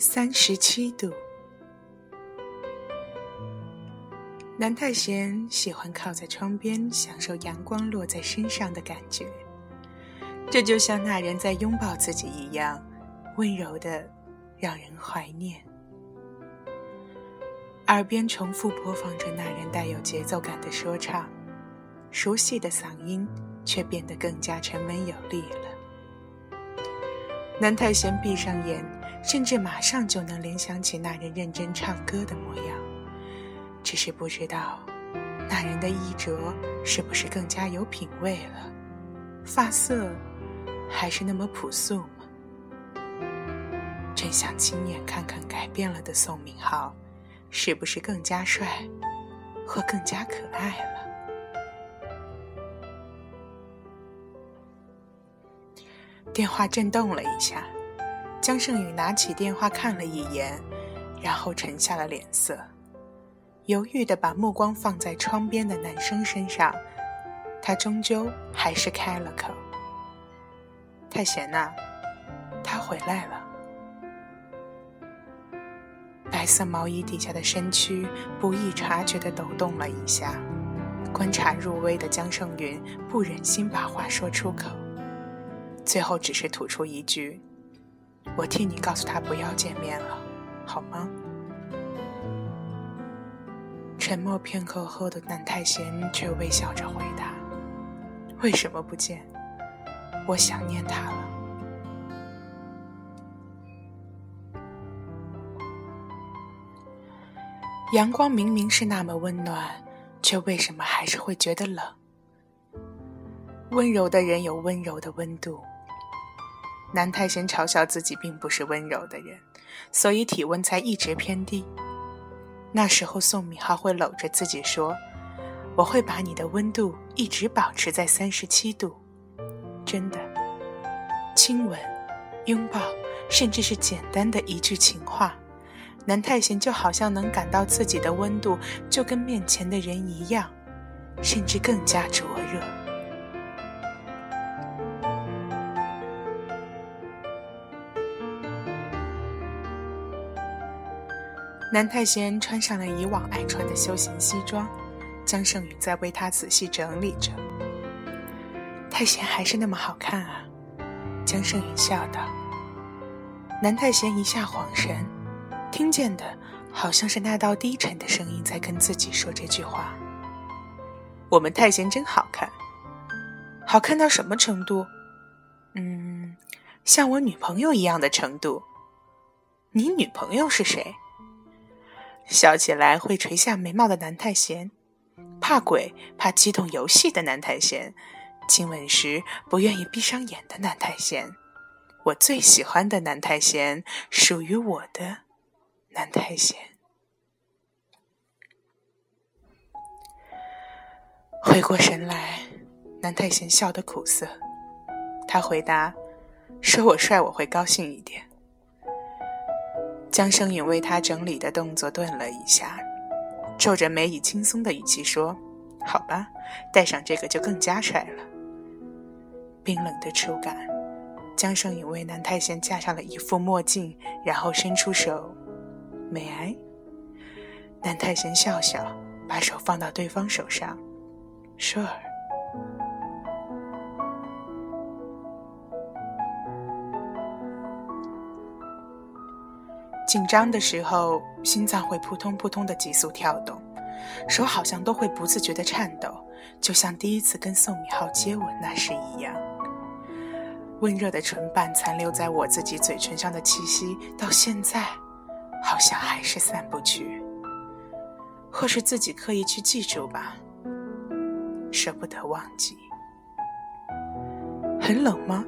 三十七度。南太贤喜欢靠在窗边，享受阳光落在身上的感觉。这就像那人在拥抱自己一样，温柔的让人怀念。耳边重复播放着那人带有节奏感的说唱，熟悉的嗓音却变得更加沉稳有力了。南太贤闭上眼。甚至马上就能联想起那人认真唱歌的模样，只是不知道那人的衣着是不是更加有品味了，发色还是那么朴素吗？真想亲眼看看改变了的宋敏浩，是不是更加帅，或更加可爱了？电话震动了一下。江胜宇拿起电话看了一眼，然后沉下了脸色，犹豫的把目光放在窗边的男生身上。他终究还是开了口：“太贤呐，他回来了。”色毛衣底下的身躯不易察觉的抖动了一下，观察入微的江胜云不忍心把话说出口，最后只是吐出一句。我替你告诉他不要见面了，好吗？沉默片刻后的南太贤却微笑着回答：“为什么不见？我想念他了。”阳光明明是那么温暖，却为什么还是会觉得冷？温柔的人有温柔的温度。南太贤嘲笑自己并不是温柔的人，所以体温才一直偏低。那时候，宋敏浩会搂着自己说：“我会把你的温度一直保持在三十七度。”真的，亲吻、拥抱，甚至是简单的一句情话，南太贤就好像能感到自己的温度就跟面前的人一样，甚至更加灼热。南太贤穿上了以往爱穿的休闲西装，江胜宇在为他仔细整理着。太贤还是那么好看啊，江胜宇笑道。南太贤一下恍神，听见的好像是那道低沉的声音在跟自己说这句话。我们太贤真好看，好看到什么程度？嗯，像我女朋友一样的程度。你女朋友是谁？笑起来会垂下眉毛的南太贤，怕鬼怕激动游戏的南太贤，亲吻时不愿意闭上眼的南太贤，我最喜欢的南太贤，属于我的南太贤。回过神来，南太贤笑得苦涩，他回答：“说我帅，我会高兴一点。”江生允为他整理的动作顿了一下，皱着眉以轻松的语气说：“好吧，戴上这个就更加帅了。”冰冷的触感，江生允为南太贤架上了一副墨镜，然后伸出手，美哀。南太贤笑笑，把手放到对方手上，Sure。紧张的时候，心脏会扑通扑通的急速跳动，手好像都会不自觉的颤抖，就像第一次跟宋敏浩接吻那时一样。温热的唇瓣残留在我自己嘴唇上的气息，到现在好像还是散不去，或是自己刻意去记住吧，舍不得忘记。很冷吗？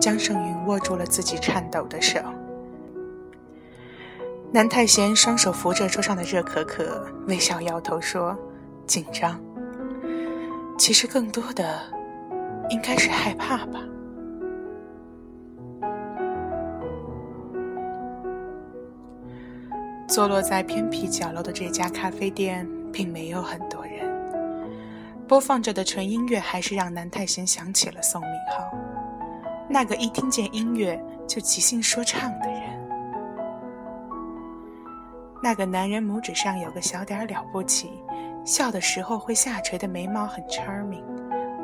江胜云握住了自己颤抖的手。南太贤双手扶着桌上的热可可，微笑摇头说：“紧张。其实更多的应该是害怕吧。”坐落在偏僻角落的这家咖啡店，并没有很多人，播放着的纯音乐还是让南太贤想起了宋敏浩，那个一听见音乐就即兴说唱的人。那个男人拇指上有个小点了不起，笑的时候会下垂的眉毛很 charming。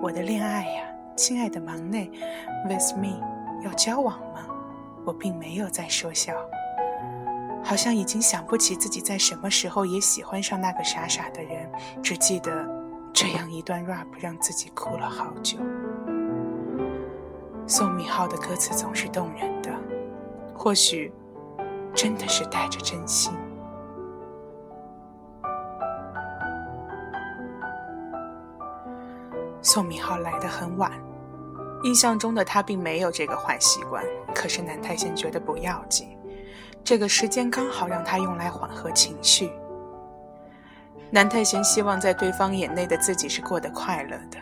我的恋爱呀，亲爱的忙内，with me，要交往吗？我并没有在说笑，好像已经想不起自己在什么时候也喜欢上那个傻傻的人，只记得这样一段 rap 让自己哭了好久。宋敏浩的歌词总是动人的，或许真的是带着真心。宋敏浩来得很晚，印象中的他并没有这个坏习惯。可是南太贤觉得不要紧，这个时间刚好让他用来缓和情绪。南太贤希望在对方眼内的自己是过得快乐的，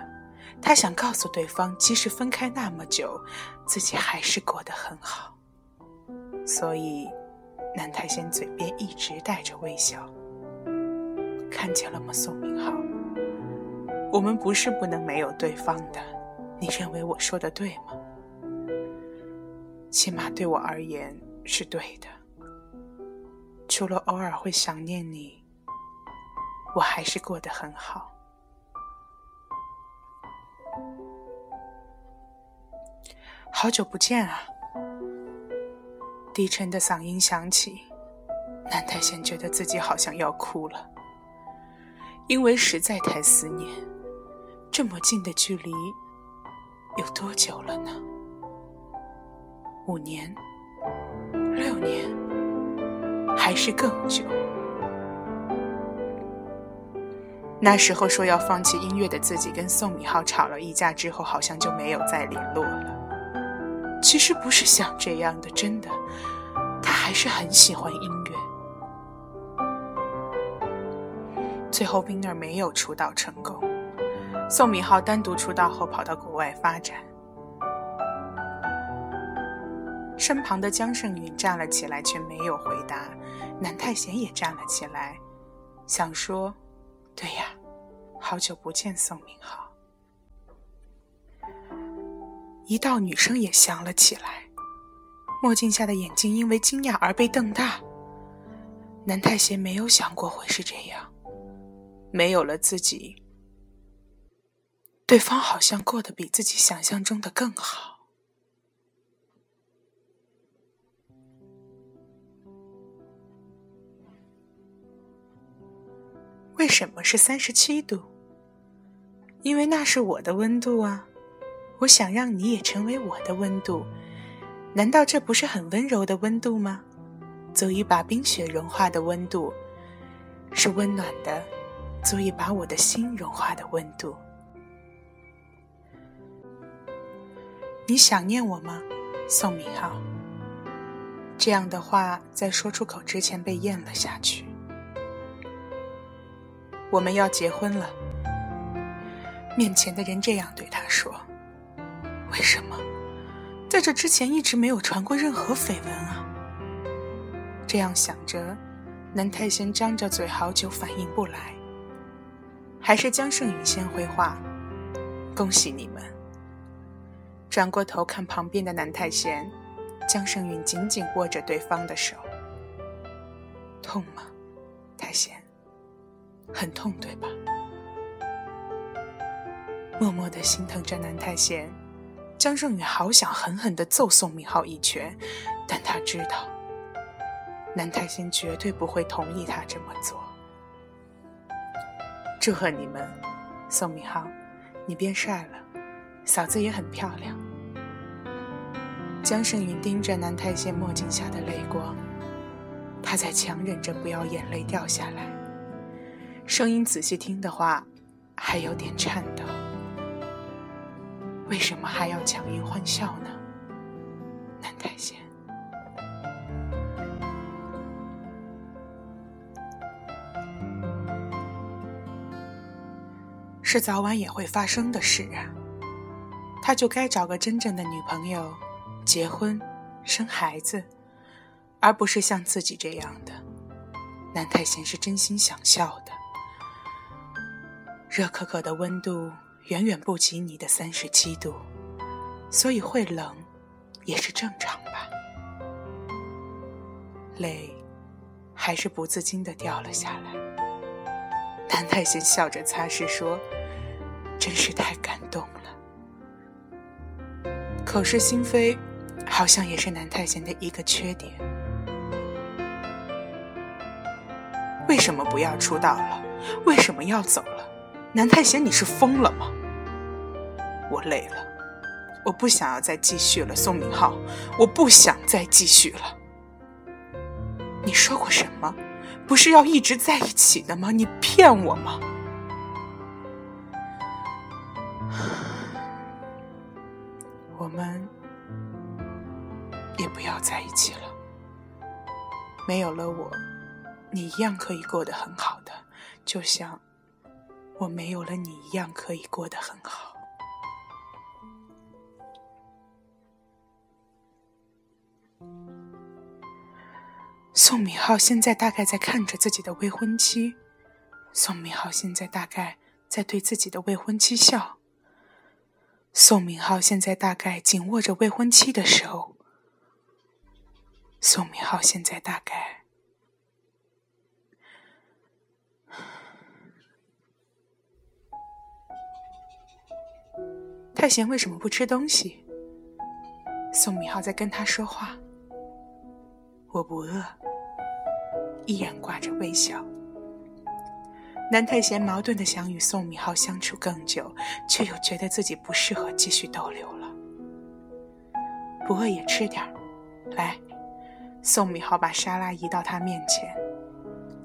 他想告诉对方，即使分开那么久，自己还是过得很好。所以，南太贤嘴边一直带着微笑。看见了吗，宋明浩？我们不是不能没有对方的，你认为我说的对吗？起码对我而言是对的。除了偶尔会想念你，我还是过得很好。好久不见啊！低沉的嗓音响起，南太贤觉得自己好像要哭了，因为实在太思念。这么近的距离，有多久了呢？五年、六年，还是更久？那时候说要放弃音乐的自己，跟宋敏浩吵了一架之后，好像就没有再联络了。其实不是想这样的，真的，他还是很喜欢音乐。最后，Winner 没有出道成功。宋敏浩单独出道后跑到国外发展，身旁的江胜允站了起来，却没有回答。南太贤也站了起来，想说：“对呀，好久不见，宋明浩。”一道女声也响了起来，墨镜下的眼睛因为惊讶而被瞪大。南太贤没有想过会是这样，没有了自己。对方好像过得比自己想象中的更好。为什么是三十七度？因为那是我的温度啊！我想让你也成为我的温度，难道这不是很温柔的温度吗？足以把冰雪融化的温度，是温暖的，足以把我的心融化的温度。你想念我吗，宋敏浩？这样的话在说出口之前被咽了下去。我们要结婚了。面前的人这样对他说：“为什么？在这之前一直没有传过任何绯闻啊？”这样想着，南太贤张着嘴好久反应不来。还是江胜宇先回话：“恭喜你们。”转过头看旁边的南太贤，江胜允紧紧握着对方的手。痛吗，很痛，对吧？默默的心疼着南太贤，江胜宇好想狠狠的揍宋明浩一拳，但他知道，南太贤绝对不会同意他这么做。祝贺你们，宋明浩，你变帅了。嫂子也很漂亮。江胜云盯着南太贤墨镜下的泪光，他在强忍着不要眼泪掉下来。声音仔细听的话，还有点颤抖。为什么还要强颜欢笑呢？南太贤，是早晚也会发生的事啊。他就该找个真正的女朋友，结婚，生孩子，而不是像自己这样的。南太贤是真心想笑的。热可可的温度远远不及你的三十七度，所以会冷，也是正常吧。泪还是不自禁的掉了下来。南太贤笑着擦拭说：“真是太感动了。”口是心非，好像也是南太贤的一个缺点。为什么不要出道了？为什么要走了？南太贤，你是疯了吗？我累了，我不想要再继续了，宋明浩，我不想再继续了。你说过什么？不是要一直在一起的吗？你骗我吗？我们也不要在一起了。没有了我，你一样可以过得很好的，就像我没有了你一样可以过得很好。宋敏浩现在大概在看着自己的未婚妻，宋敏浩现在大概在对自己的未婚妻笑。宋敏浩现在大概紧握着未婚妻的手。宋敏浩现在大概……太贤为什么不吃东西？宋敏浩在跟他说话。我不饿。依然挂着微笑。南太贤矛盾的想与宋敏浩相处更久，却又觉得自己不适合继续逗留了。不饿也吃点儿，来。宋敏浩把沙拉移到他面前。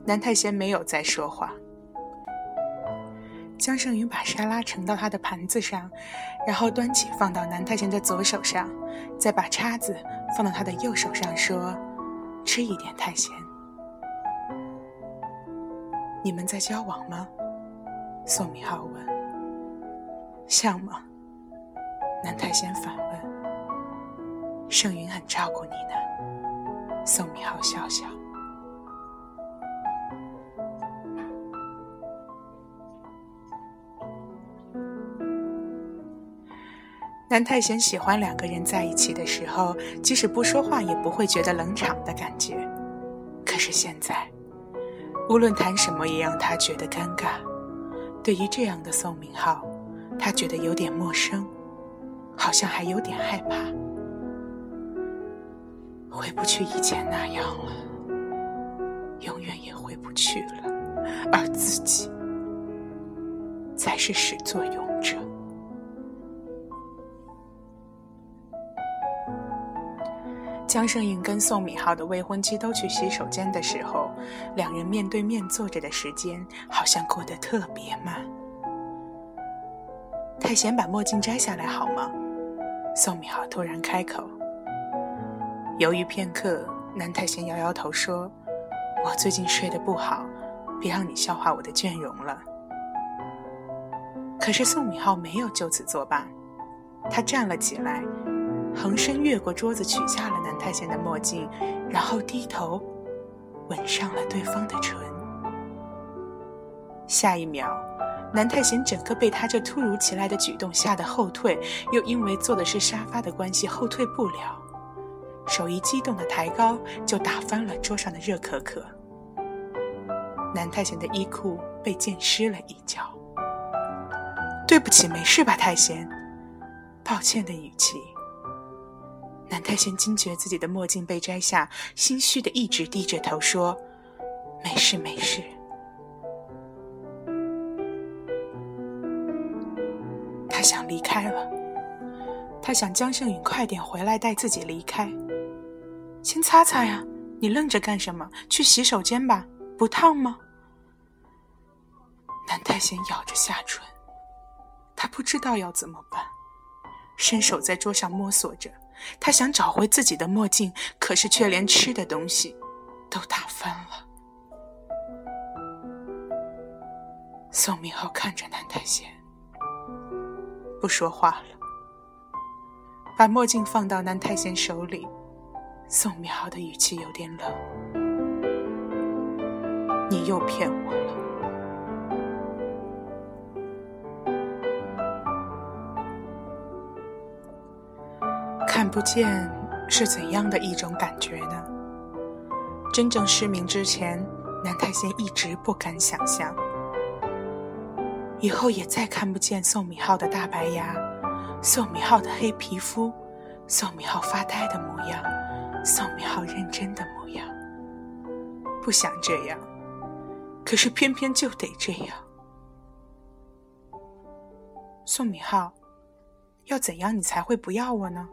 南太贤没有再说话。江胜云把沙拉盛到他的盘子上，然后端起放到南太贤的左手上，再把叉子放到他的右手上，说：“吃一点，太贤。”你们在交往吗？宋明浩问。像吗？南太贤反问。盛云很照顾你呢。宋明浩笑笑。南太贤喜欢两个人在一起的时候，即使不说话也不会觉得冷场的感觉。可是现在。无论谈什么，也让他觉得尴尬。对于这样的宋明浩，他觉得有点陌生，好像还有点害怕。回不去以前那样了，永远也回不去了，而自己才是始作俑者。江胜颖跟宋敏浩的未婚妻都去洗手间的时候，两人面对面坐着的时间好像过得特别慢。太贤把墨镜摘下来好吗？宋敏浩突然开口。犹豫片刻，南太贤摇摇头说：“我最近睡得不好，别让你笑话我的倦容了。”可是宋敏浩没有就此作罢，他站了起来。横身越过桌子，取下了南太贤的墨镜，然后低头吻上了对方的唇。下一秒，南太贤整个被他这突如其来的举动吓得后退，又因为坐的是沙发的关系后退不了，手一激动的抬高，就打翻了桌上的热可可。南太贤的衣裤被溅湿了一角。对不起，没事吧，太贤？抱歉的语气。南太贤惊觉自己的墨镜被摘下，心虚的一直低着头说：“没事，没事。”他想离开了，他想江胜宇快点回来带自己离开。先擦擦呀，你愣着干什么？去洗手间吧，不烫吗？南太贤咬着下唇，他不知道要怎么办，伸手在桌上摸索着。他想找回自己的墨镜，可是却连吃的东西都打翻了。宋明浩看着南太贤，不说话了，把墨镜放到南太贤手里。宋明浩的语气有点冷：“你又骗我了。”看不见是怎样的一种感觉呢？真正失明之前，南太贤一直不敢想象，以后也再看不见宋敏浩的大白牙，宋敏浩的黑皮肤，宋敏浩发呆的模样，宋敏浩认真的模样。不想这样，可是偏偏就得这样。宋敏浩，要怎样你才会不要我呢？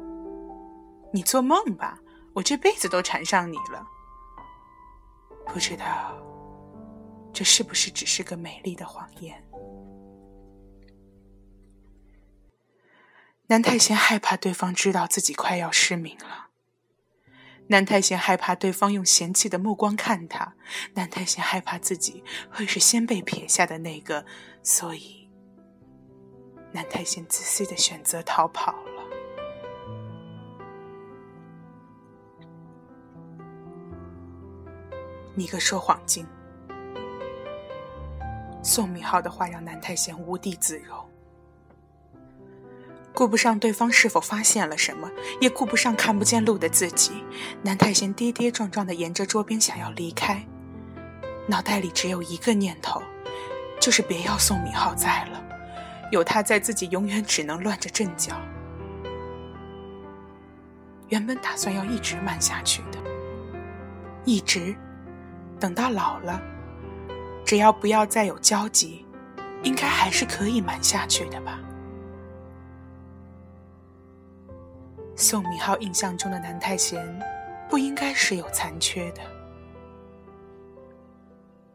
你做梦吧！我这辈子都缠上你了。不知道，这是不是只是个美丽的谎言？南太贤害怕对方知道自己快要失明了。南太贤害怕对方用嫌弃的目光看他。南太贤害怕自己会是先被撇下的那个，所以南太贤自私的选择逃跑了。你个说谎精！宋敏浩的话让南太贤无地自容，顾不上对方是否发现了什么，也顾不上看不见路的自己，南太贤跌跌撞撞的沿着桌边想要离开，脑袋里只有一个念头，就是别要宋敏浩在了，有他在，自己永远只能乱着阵脚。原本打算要一直慢下去的，一直。等到老了，只要不要再有交集，应该还是可以瞒下去的吧。宋敏浩印象中的南太贤，不应该是有残缺的。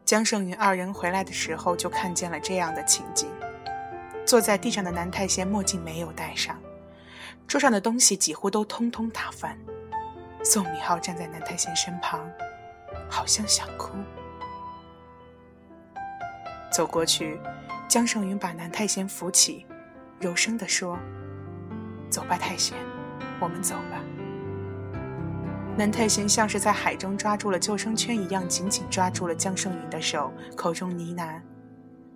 江胜云二人回来的时候，就看见了这样的情景：坐在地上的南太贤墨镜没有戴上，桌上的东西几乎都通通打翻。宋敏浩站在南太贤身旁。好像想哭，走过去，江胜云把南太贤扶起，柔声地说：“走吧，太贤，我们走吧。”南太贤像是在海中抓住了救生圈一样，紧紧抓住了江胜云的手，口中呢喃：“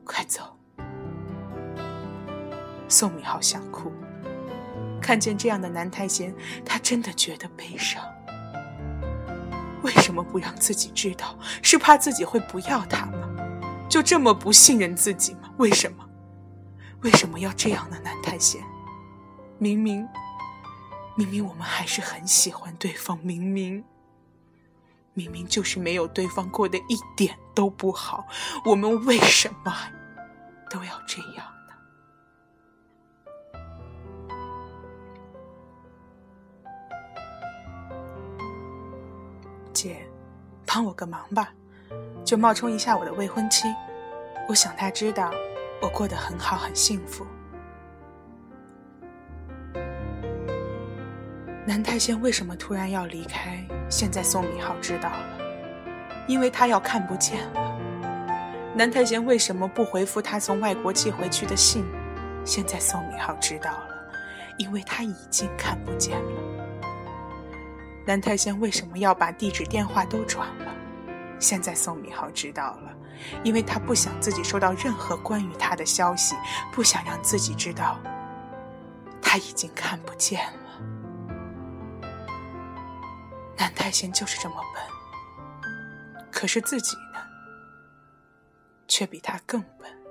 快走。”宋敏好想哭，看见这样的南太贤，他真的觉得悲伤。为什么不让自己知道？是怕自己会不要他吗？就这么不信任自己吗？为什么？为什么要这样呢？南太贤，明明，明明我们还是很喜欢对方，明明，明明就是没有对方过得一点都不好，我们为什么都要这样？帮我个忙吧，就冒充一下我的未婚妻。我想他知道我过得很好，很幸福。南太仙为什么突然要离开？现在宋敏浩知道了，因为他要看不见了。南太贤为什么不回复他从外国寄回去的信？现在宋敏浩知道了，因为他已经看不见了。南太贤为什么要把地址、电话都转了？现在宋敏浩知道了，因为他不想自己收到任何关于他的消息，不想让自己知道他已经看不见了。南太贤就是这么笨，可是自己呢，却比他更笨。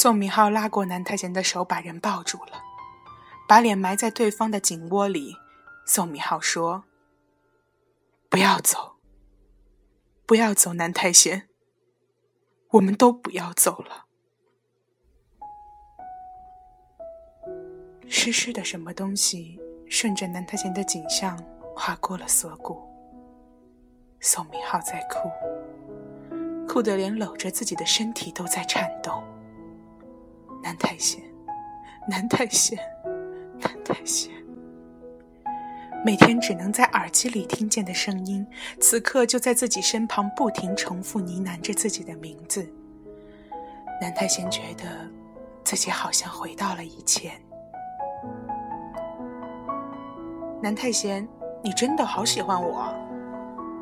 宋敏浩拉过南太贤的手，把人抱住了，把脸埋在对方的颈窝里。宋敏浩说：“不要走，不要走，南太贤，我们都不要走了。”湿湿的什么东西顺着南太贤的颈项划过了锁骨。宋敏浩在哭，哭得连搂着自己的身体都在颤动。南太贤，南太贤，南太贤。每天只能在耳机里听见的声音，此刻就在自己身旁，不停重复呢喃着自己的名字。南太贤觉得自己好像回到了以前。南太贤，你真的好喜欢我。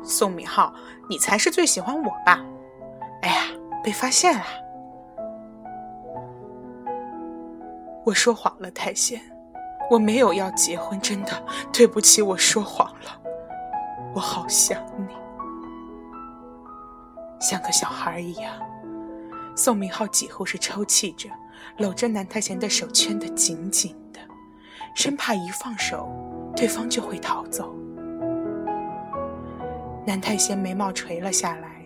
宋敏浩，你才是最喜欢我吧？哎呀，被发现了。我说谎了，太贤，我没有要结婚，真的，对不起，我说谎了。我好想你，像个小孩一样。宋明浩几乎是抽泣着，搂着南太贤的手，圈得紧紧的，生怕一放手，对方就会逃走。南太贤眉毛垂了下来，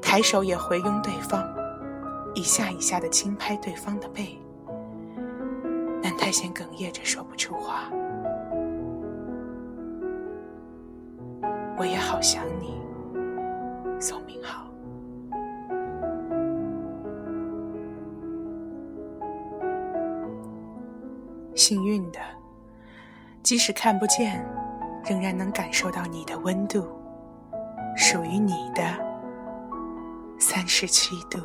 抬手也回拥对方，一下一下的轻拍对方的背。南太贤哽咽着说不出话。我也好想你，宋明浩。幸运的，即使看不见，仍然能感受到你的温度，属于你的三十七度。